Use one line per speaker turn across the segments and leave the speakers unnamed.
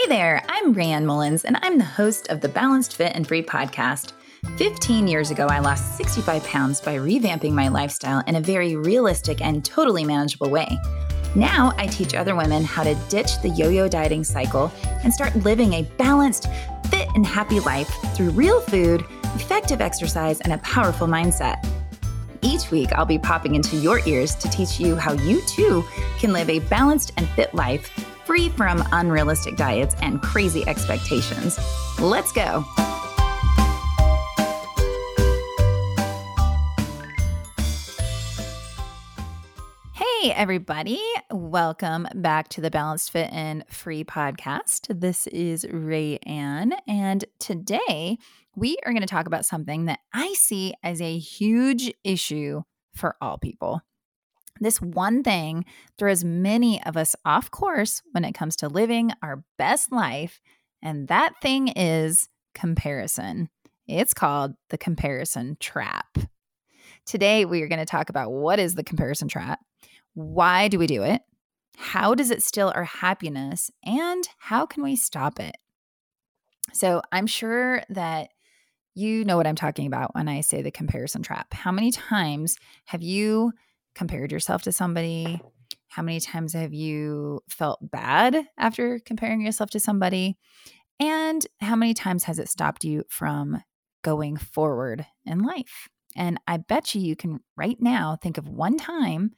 Hey there, I'm Rayanne Mullins, and I'm the host of the Balanced Fit and Free podcast. 15 years ago, I lost 65 pounds by revamping my lifestyle in a very realistic and totally manageable way. Now, I teach other women how to ditch the yo yo dieting cycle and start living a balanced, fit, and happy life through real food, effective exercise, and a powerful mindset. Each week, I'll be popping into your ears to teach you how you too can live a balanced and fit life free from unrealistic diets and crazy expectations. Let's go. Hey, everybody. Welcome back to the Balanced Fit and Free podcast. This is Rayanne, and today we are going to talk about something that I see as a huge issue for all people. This one thing throws many of us off course when it comes to living our best life, and that thing is comparison. It's called the comparison trap. Today, we are going to talk about what is the comparison trap, why do we do it, how does it steal our happiness, and how can we stop it? So, I'm sure that you know what I'm talking about when I say the comparison trap. How many times have you compared yourself to somebody? How many times have you felt bad after comparing yourself to somebody? And how many times has it stopped you from going forward in life? And I bet you you can right now think of one time,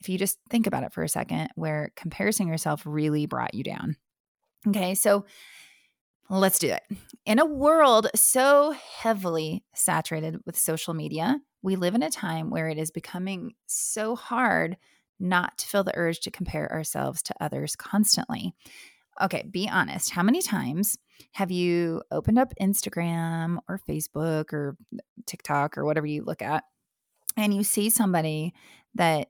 if you just think about it for a second, where comparison yourself really brought you down. Okay, so let's do it. In a world so heavily saturated with social media, we live in a time where it is becoming so hard not to feel the urge to compare ourselves to others constantly. Okay, be honest. How many times have you opened up Instagram or Facebook or TikTok or whatever you look at and you see somebody that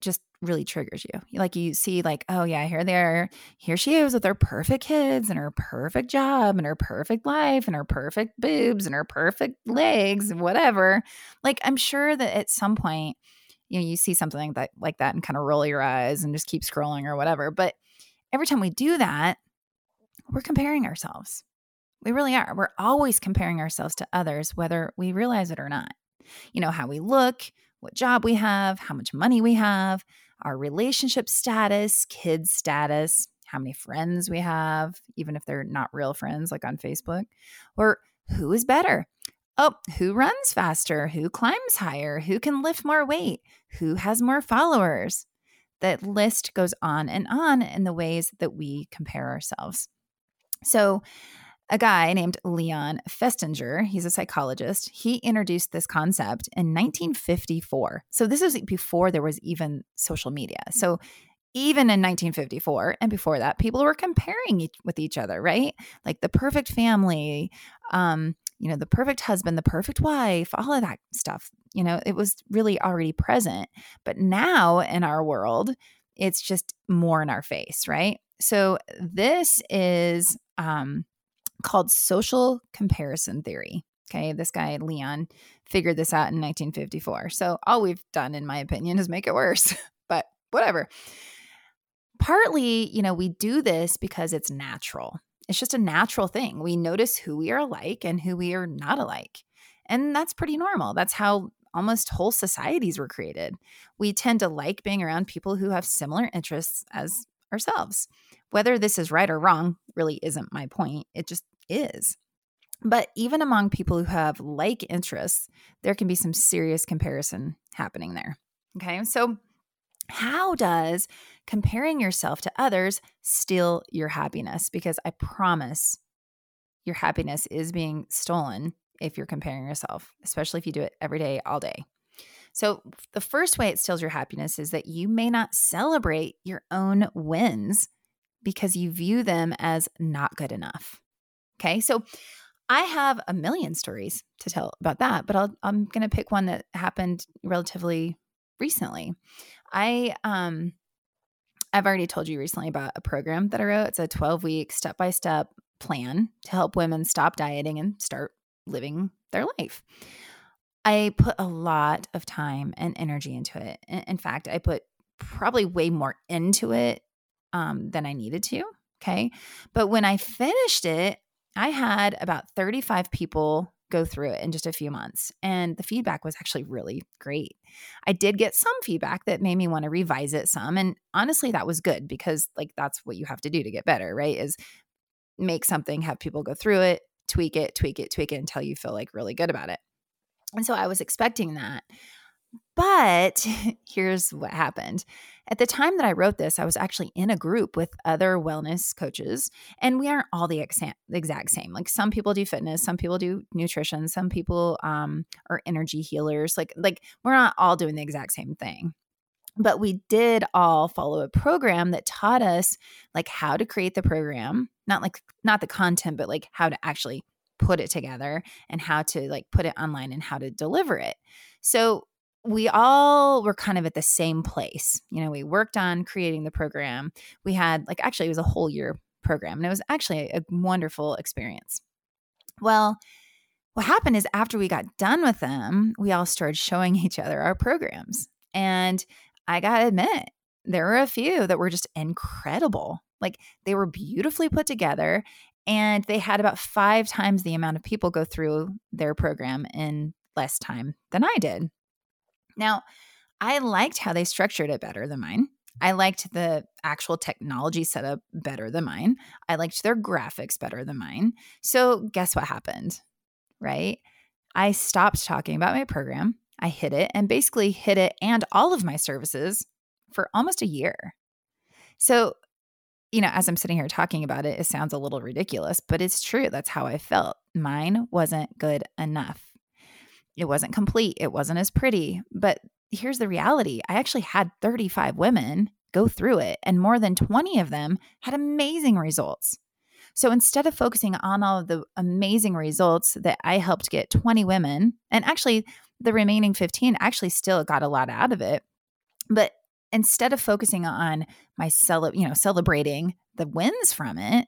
just really triggers you. Like you see, like, oh yeah, here they are. Here she is with her perfect kids and her perfect job and her perfect life and her perfect boobs and her perfect legs and whatever. Like I'm sure that at some point, you know, you see something like that like that and kind of roll your eyes and just keep scrolling or whatever. But every time we do that, we're comparing ourselves. We really are. We're always comparing ourselves to others, whether we realize it or not. You know, how we look, what job we have, how much money we have, our relationship status, kids status, how many friends we have, even if they're not real friends like on Facebook, or who is better. Oh, who runs faster? Who climbs higher? Who can lift more weight? Who has more followers? That list goes on and on in the ways that we compare ourselves. So, a guy named Leon Festinger, he's a psychologist, he introduced this concept in 1954. So this was before there was even social media. So even in 1954 and before that, people were comparing each, with each other, right? Like the perfect family, um, you know, the perfect husband, the perfect wife, all of that stuff. You know, it was really already present. But now in our world, it's just more in our face, right? So this is um, called social comparison theory. Okay, this guy, Leon, figured this out in 1954. So all we've done, in my opinion, is make it worse, but whatever. Partly, you know, we do this because it's natural. It's just a natural thing. We notice who we are alike and who we are not alike. And that's pretty normal. That's how almost whole societies were created. We tend to like being around people who have similar interests as ourselves. Whether this is right or wrong really isn't my point. It just is. But even among people who have like interests, there can be some serious comparison happening there. Okay. So, how does comparing yourself to others steal your happiness? Because I promise your happiness is being stolen if you're comparing yourself, especially if you do it every day, all day. So, the first way it steals your happiness is that you may not celebrate your own wins because you view them as not good enough. Okay. So, I have a million stories to tell about that, but i am going to pick one that happened relatively recently. I, um, I've already told you recently about a program that I wrote. It's a 12 week step by step plan to help women stop dieting and start living their life. I put a lot of time and energy into it. In fact, I put probably way more into it um, than I needed to. Okay. But when I finished it, I had about 35 people go through it in just a few months. And the feedback was actually really great. I did get some feedback that made me want to revise it some. And honestly, that was good because, like, that's what you have to do to get better, right? Is make something, have people go through it, tweak it, tweak it, tweak it until you feel like really good about it. And so I was expecting that. But here's what happened. At the time that I wrote this, I was actually in a group with other wellness coaches, and we aren't all the exact, exact same. Like some people do fitness, some people do nutrition, some people um, are energy healers. Like like we're not all doing the exact same thing but we did all follow a program that taught us like how to create the program not like not the content but like how to actually put it together and how to like put it online and how to deliver it so we all were kind of at the same place. You know, we worked on creating the program. We had, like, actually, it was a whole year program, and it was actually a wonderful experience. Well, what happened is after we got done with them, we all started showing each other our programs. And I got to admit, there were a few that were just incredible. Like they were beautifully put together and they had about five times the amount of people go through their program in less time than I did. Now, I liked how they structured it better than mine. I liked the actual technology setup better than mine. I liked their graphics better than mine. So, guess what happened? Right? I stopped talking about my program. I hit it and basically hit it and all of my services for almost a year. So, you know, as I'm sitting here talking about it, it sounds a little ridiculous, but it's true. That's how I felt. Mine wasn't good enough. It wasn't complete, it wasn't as pretty. But here's the reality I actually had 35 women go through it, and more than 20 of them had amazing results. So instead of focusing on all of the amazing results that I helped get 20 women, and actually the remaining 15 actually still got a lot out of it, but instead of focusing on my cele- you know celebrating the wins from it,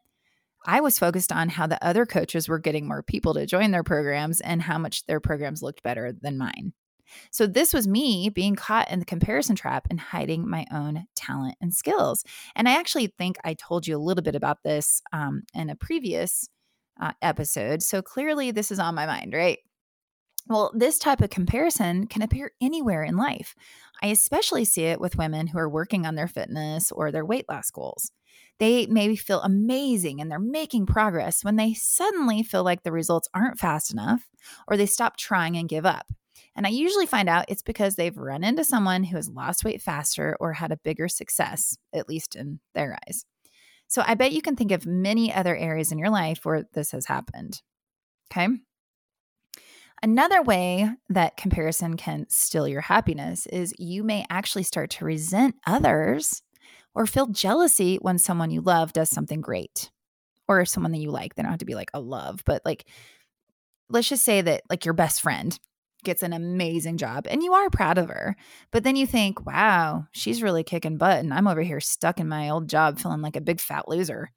I was focused on how the other coaches were getting more people to join their programs and how much their programs looked better than mine. So, this was me being caught in the comparison trap and hiding my own talent and skills. And I actually think I told you a little bit about this um, in a previous uh, episode. So, clearly, this is on my mind, right? Well, this type of comparison can appear anywhere in life. I especially see it with women who are working on their fitness or their weight loss goals. They maybe feel amazing and they're making progress when they suddenly feel like the results aren't fast enough or they stop trying and give up. And I usually find out it's because they've run into someone who has lost weight faster or had a bigger success, at least in their eyes. So I bet you can think of many other areas in your life where this has happened. Okay. Another way that comparison can steal your happiness is you may actually start to resent others or feel jealousy when someone you love does something great or if someone that you like. They don't have to be like a love, but like, let's just say that like your best friend gets an amazing job and you are proud of her. But then you think, wow, she's really kicking butt. And I'm over here stuck in my old job feeling like a big fat loser.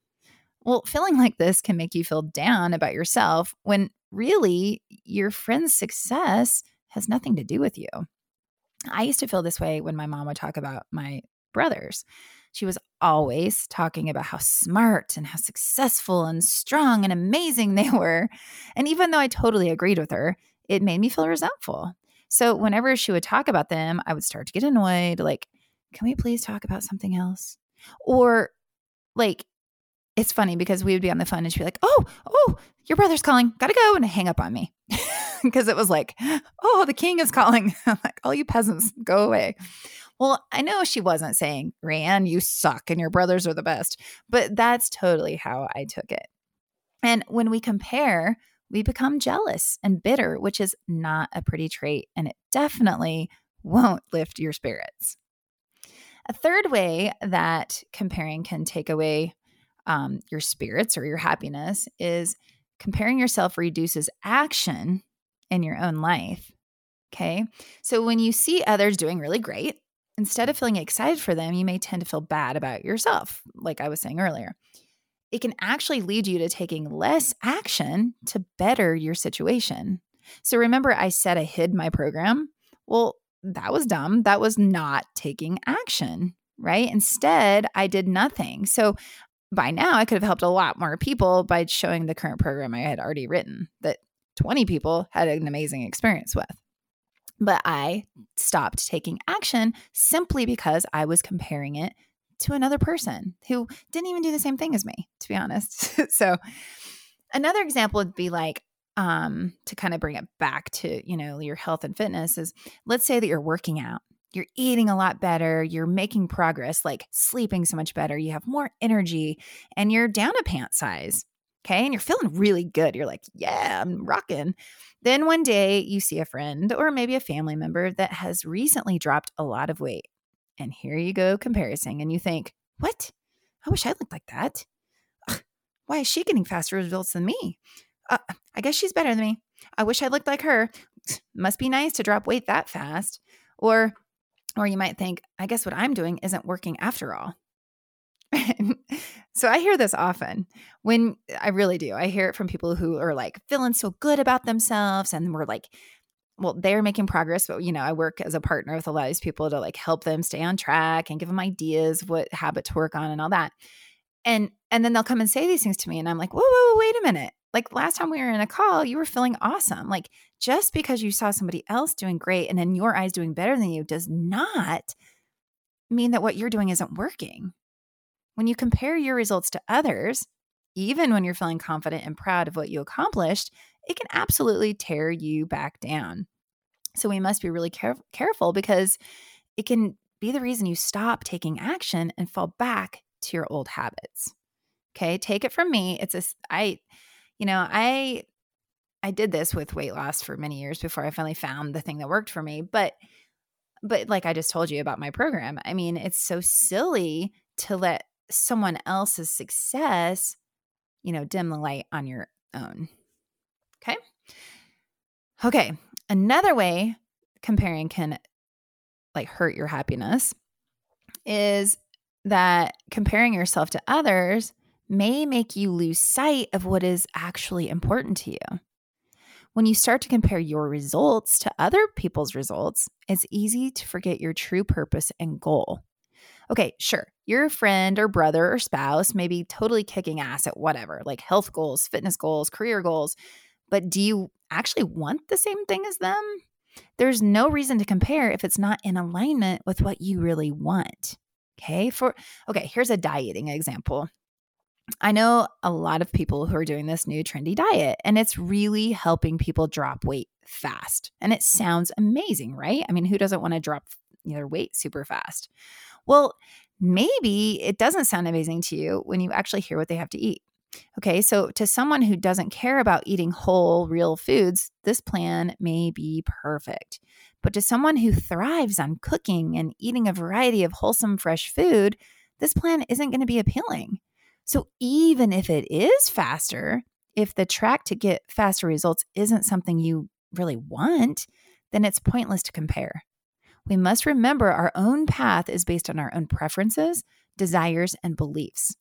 Well, feeling like this can make you feel down about yourself when really your friend's success has nothing to do with you. I used to feel this way when my mom would talk about my brothers. She was always talking about how smart and how successful and strong and amazing they were. And even though I totally agreed with her, it made me feel resentful. So whenever she would talk about them, I would start to get annoyed. Like, can we please talk about something else? Or like, it's funny because we would be on the phone and she'd be like, Oh, oh, your brother's calling. Gotta go. And hang up on me. Because it was like, Oh, the king is calling. I'm like, All you peasants, go away. Well, I know she wasn't saying, Rayanne, you suck and your brothers are the best, but that's totally how I took it. And when we compare, we become jealous and bitter, which is not a pretty trait, and it definitely won't lift your spirits. A third way that comparing can take away um, your spirits or your happiness is comparing yourself reduces action in your own life. Okay. So when you see others doing really great, instead of feeling excited for them, you may tend to feel bad about yourself, like I was saying earlier. It can actually lead you to taking less action to better your situation. So remember, I said I hid my program? Well, that was dumb. That was not taking action, right? Instead, I did nothing. So by now I could have helped a lot more people by showing the current program I had already written that 20 people had an amazing experience with. But I stopped taking action simply because I was comparing it to another person who didn't even do the same thing as me, to be honest. so, another example would be like, um, to kind of bring it back to, you know, your health and fitness is let's say that you're working out, you're eating a lot better, you're making progress, like sleeping so much better, you have more energy, and you're down a pant size. Okay. And you're feeling really good. You're like, yeah, I'm rocking. Then one day you see a friend or maybe a family member that has recently dropped a lot of weight. And here you go comparing, and you think, what? I wish I looked like that. Ugh, why is she getting faster results than me? Uh, I guess she's better than me. I wish I looked like her. Must be nice to drop weight that fast. Or, or you might think, I guess what I'm doing isn't working after all. so I hear this often when I really do. I hear it from people who are like feeling so good about themselves and we're like, well, they're making progress, but you know, I work as a partner with a lot of these people to like help them stay on track and give them ideas what habit to work on and all that. And and then they'll come and say these things to me, and I'm like, whoa, whoa, wait a minute. Like last time we were in a call, you were feeling awesome. Like just because you saw somebody else doing great and in your eyes doing better than you does not mean that what you're doing isn't working. When you compare your results to others, even when you're feeling confident and proud of what you accomplished, it can absolutely tear you back down. So we must be really care- careful because it can be the reason you stop taking action and fall back to your old habits. Okay, take it from me. It's a I you know, I I did this with weight loss for many years before I finally found the thing that worked for me, but but like I just told you about my program, I mean, it's so silly to let someone else's success, you know, dim the light on your own. Okay? Okay, another way comparing can like hurt your happiness is that comparing yourself to others may make you lose sight of what is actually important to you. When you start to compare your results to other people's results, it's easy to forget your true purpose and goal. Okay, sure, your friend or brother or spouse may be totally kicking ass at whatever, like health goals, fitness goals, career goals, but do you actually want the same thing as them? There's no reason to compare if it's not in alignment with what you really want. Okay, for okay, here's a dieting example. I know a lot of people who are doing this new trendy diet, and it's really helping people drop weight fast. And it sounds amazing, right? I mean, who doesn't want to drop their weight super fast? Well, maybe it doesn't sound amazing to you when you actually hear what they have to eat. Okay, so to someone who doesn't care about eating whole, real foods, this plan may be perfect. But to someone who thrives on cooking and eating a variety of wholesome, fresh food, this plan isn't going to be appealing. So even if it is faster, if the track to get faster results isn't something you really want, then it's pointless to compare. We must remember our own path is based on our own preferences, desires, and beliefs.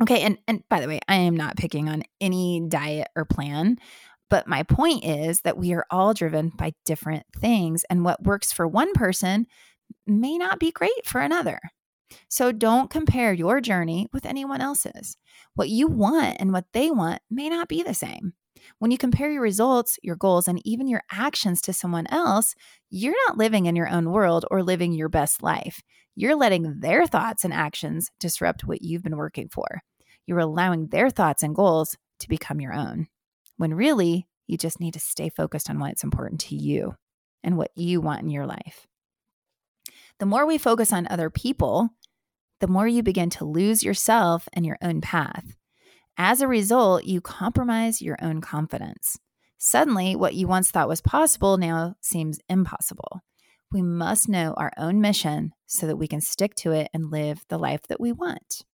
Okay, and and by the way, I am not picking on any diet or plan, but my point is that we are all driven by different things and what works for one person may not be great for another. So don't compare your journey with anyone else's. What you want and what they want may not be the same. When you compare your results, your goals, and even your actions to someone else, you're not living in your own world or living your best life. You're letting their thoughts and actions disrupt what you've been working for. You're allowing their thoughts and goals to become your own. When really, you just need to stay focused on what's important to you and what you want in your life. The more we focus on other people, the more you begin to lose yourself and your own path. As a result, you compromise your own confidence. Suddenly, what you once thought was possible now seems impossible. We must know our own mission so that we can stick to it and live the life that we want.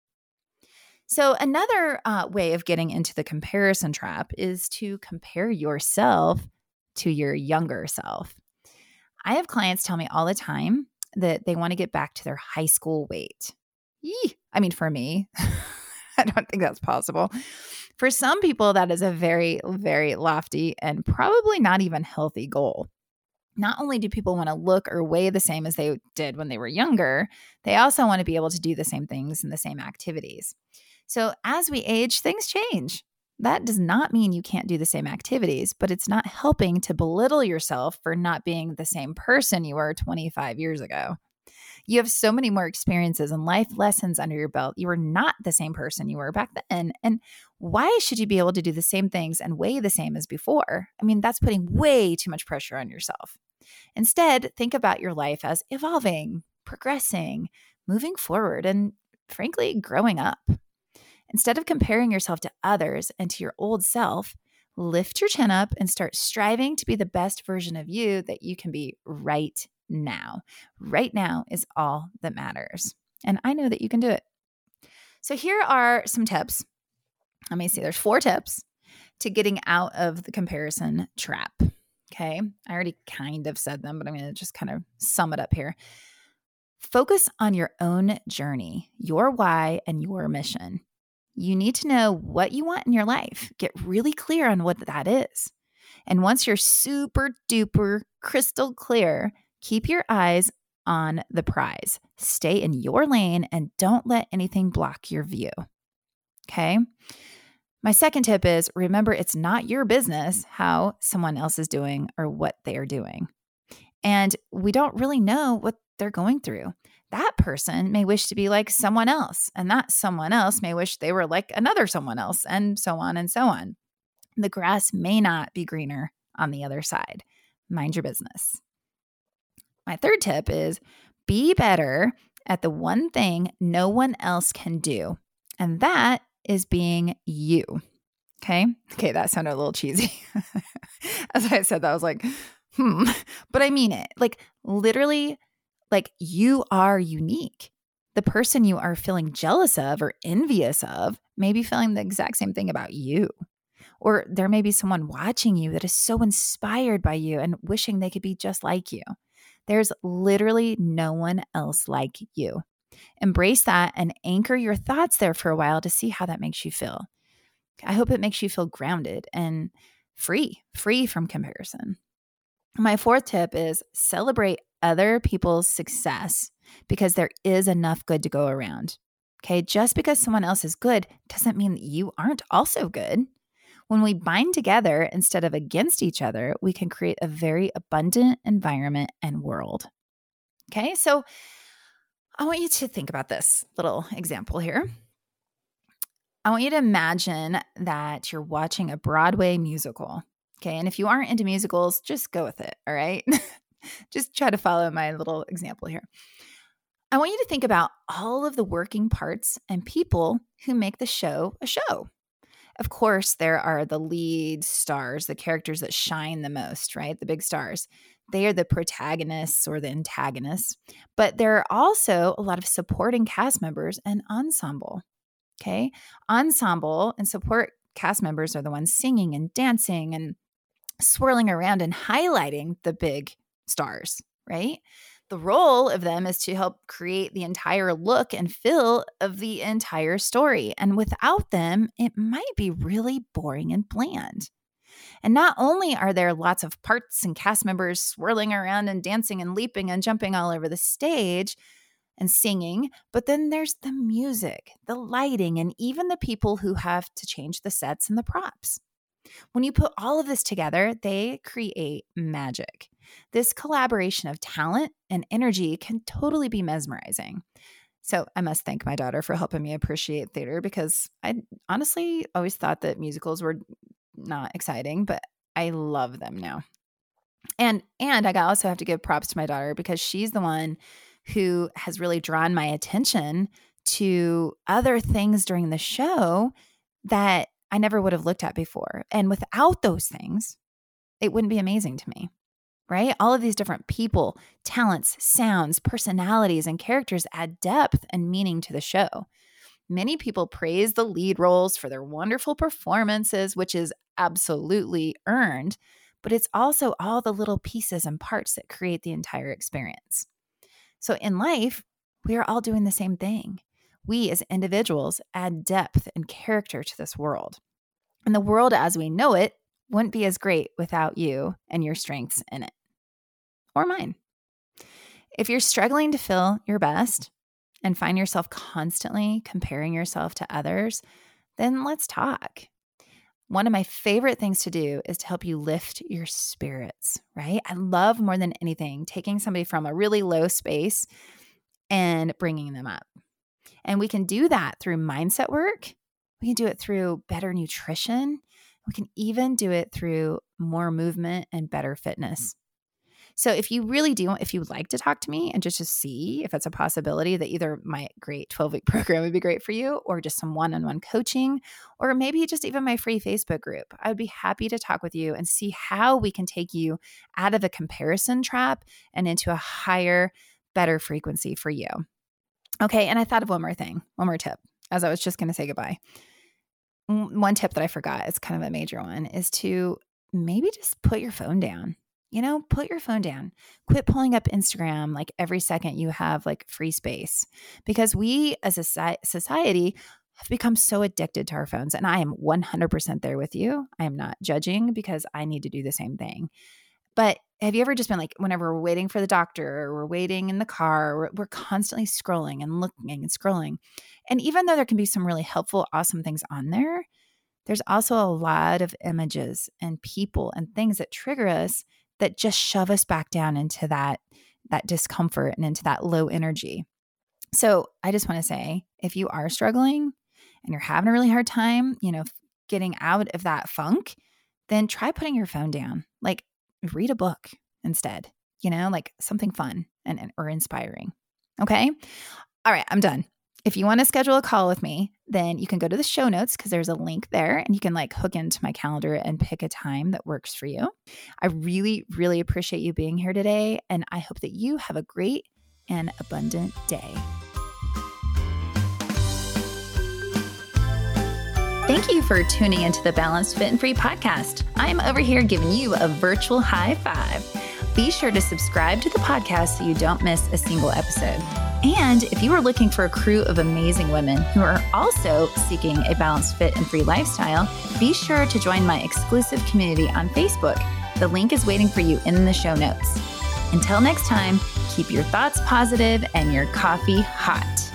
So, another uh, way of getting into the comparison trap is to compare yourself to your younger self. I have clients tell me all the time that they want to get back to their high school weight. Yee. I mean, for me, I don't think that's possible. For some people, that is a very, very lofty and probably not even healthy goal. Not only do people want to look or weigh the same as they did when they were younger, they also want to be able to do the same things and the same activities. So, as we age, things change. That does not mean you can't do the same activities, but it's not helping to belittle yourself for not being the same person you were 25 years ago. You have so many more experiences and life lessons under your belt. You are not the same person you were back then. And why should you be able to do the same things and weigh the same as before? I mean, that's putting way too much pressure on yourself. Instead, think about your life as evolving, progressing, moving forward, and frankly, growing up. Instead of comparing yourself to others and to your old self, lift your chin up and start striving to be the best version of you that you can be right now. Right now is all that matters. And I know that you can do it. So here are some tips. Let me see, there's four tips to getting out of the comparison trap. Okay. I already kind of said them, but I'm going to just kind of sum it up here. Focus on your own journey, your why, and your mission. You need to know what you want in your life. Get really clear on what that is. And once you're super duper crystal clear, keep your eyes on the prize. Stay in your lane and don't let anything block your view. Okay. My second tip is remember it's not your business how someone else is doing or what they are doing. And we don't really know what they're going through. That person may wish to be like someone else, and that someone else may wish they were like another someone else, and so on and so on. The grass may not be greener on the other side. Mind your business. My third tip is be better at the one thing no one else can do, and that is being you. Okay. Okay. That sounded a little cheesy. As I said that, I was like, hmm. But I mean it. Like, literally, like you are unique. The person you are feeling jealous of or envious of may be feeling the exact same thing about you. Or there may be someone watching you that is so inspired by you and wishing they could be just like you. There's literally no one else like you. Embrace that and anchor your thoughts there for a while to see how that makes you feel. I hope it makes you feel grounded and free, free from comparison. My fourth tip is celebrate other people's success because there is enough good to go around. Okay, just because someone else is good doesn't mean that you aren't also good. When we bind together instead of against each other, we can create a very abundant environment and world. Okay, so I want you to think about this little example here. I want you to imagine that you're watching a Broadway musical. Okay, and if you aren't into musicals, just go with it. All right. just try to follow my little example here. I want you to think about all of the working parts and people who make the show a show. Of course, there are the lead stars, the characters that shine the most, right? The big stars. They are the protagonists or the antagonists. But there are also a lot of supporting cast members and ensemble. Okay. Ensemble and support cast members are the ones singing and dancing and swirling around and highlighting the big stars, right? The role of them is to help create the entire look and feel of the entire story. And without them, it might be really boring and bland. And not only are there lots of parts and cast members swirling around and dancing and leaping and jumping all over the stage and singing, but then there's the music, the lighting, and even the people who have to change the sets and the props. When you put all of this together, they create magic. This collaboration of talent and energy can totally be mesmerizing. So I must thank my daughter for helping me appreciate theater because I honestly always thought that musicals were not exciting, but I love them now. And and I also have to give props to my daughter because she's the one who has really drawn my attention to other things during the show that I never would have looked at before. And without those things, it wouldn't be amazing to me, right? All of these different people, talents, sounds, personalities, and characters add depth and meaning to the show. Many people praise the lead roles for their wonderful performances, which is absolutely earned, but it's also all the little pieces and parts that create the entire experience. So in life, we are all doing the same thing we as individuals add depth and character to this world. And the world as we know it wouldn't be as great without you and your strengths in it, or mine. If you're struggling to feel your best, and find yourself constantly comparing yourself to others, then let's talk. One of my favorite things to do is to help you lift your spirits, right? I love more than anything taking somebody from a really low space and bringing them up. And we can do that through mindset work. We can do it through better nutrition. We can even do it through more movement and better fitness. So if you really do, if you would like to talk to me and just to see if it's a possibility that either my great 12 week program would be great for you or just some one on one coaching, or maybe just even my free Facebook group, I would be happy to talk with you and see how we can take you out of the comparison trap and into a higher, better frequency for you. Okay. And I thought of one more thing, one more tip as I was just going to say goodbye. One tip that I forgot, it's kind of a major one, is to maybe just put your phone down. You know, put your phone down. Quit pulling up Instagram like every second you have like free space because we as a society have become so addicted to our phones. And I am 100% there with you. I am not judging because I need to do the same thing. But have you ever just been like, whenever we're waiting for the doctor or we're waiting in the car, we're, we're constantly scrolling and looking and scrolling. And even though there can be some really helpful, awesome things on there, there's also a lot of images and people and things that trigger us that just shove us back down into that that discomfort and into that low energy. So, I just want to say if you are struggling and you're having a really hard time, you know, getting out of that funk, then try putting your phone down. Like read a book instead, you know, like something fun and, and or inspiring. Okay. All right, I'm done. If you want to schedule a call with me, then you can go to the show notes because there's a link there and you can like hook into my calendar and pick a time that works for you. I really, really appreciate you being here today. And I hope that you have a great and abundant day. Thank you for tuning into the Balanced Fit and Free podcast. I'm over here giving you a virtual high five. Be sure to subscribe to the podcast so you don't miss a single episode. And if you are looking for a crew of amazing women who are also seeking a balanced, fit, and free lifestyle, be sure to join my exclusive community on Facebook. The link is waiting for you in the show notes. Until next time, keep your thoughts positive and your coffee hot.